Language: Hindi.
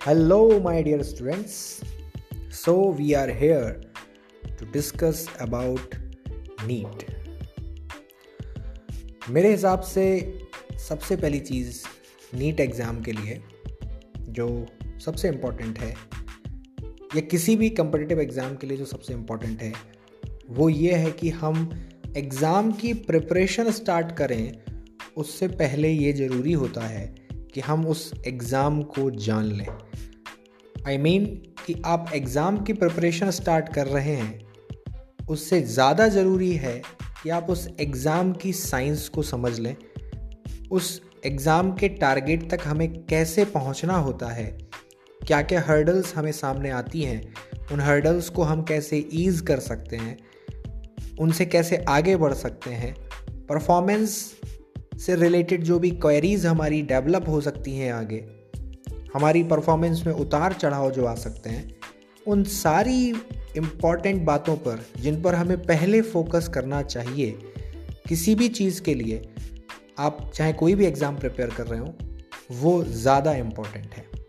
Hello, my dear students. So, we are here to discuss about NEET मेरे हिसाब से सबसे पहली चीज़ नीट एग्ज़ाम के लिए जो सबसे इम्पोर्टेंट है या किसी भी कंपटिटिव एग्ज़ाम के लिए जो सबसे इम्पोर्टेंट है वो ये है कि हम एग्ज़ाम की प्रिपरेशन स्टार्ट करें उससे पहले ये ज़रूरी होता है कि हम उस एग्ज़ाम को जान लें आई I मीन mean कि आप एग्ज़ाम की प्रिपरेशन स्टार्ट कर रहे हैं। उससे ज़्यादा ज़रूरी है कि आप उस एग्ज़ाम की साइंस को समझ लें। उस एग्ज़ाम के टारगेट तक हमें कैसे पहुँचना होता है? क्या क्या हर्डल्स हमें सामने आती हैं? उन हर्डल्स को हम कैसे ईज़ कर सकते हैं? उनसे कैसे आगे बढ़ सकते हैं? परफॉर्मेंस से रिलेटेड जो भी क्वेरीज हमारी डेवलप हो सकती हैं आगे। हमारी परफॉर्मेंस में उतार चढ़ाव जो आ सकते हैं, उन सारी इंपॉर्टेंट बातों पर, जिन पर हमें पहले फोकस करना चाहिए, किसी भी चीज़ के लिए, आप चाहे कोई भी एग्ज़ाम प्रिपेयर कर रहे हो, वो ज़्यादा इंपॉर्टेंट है।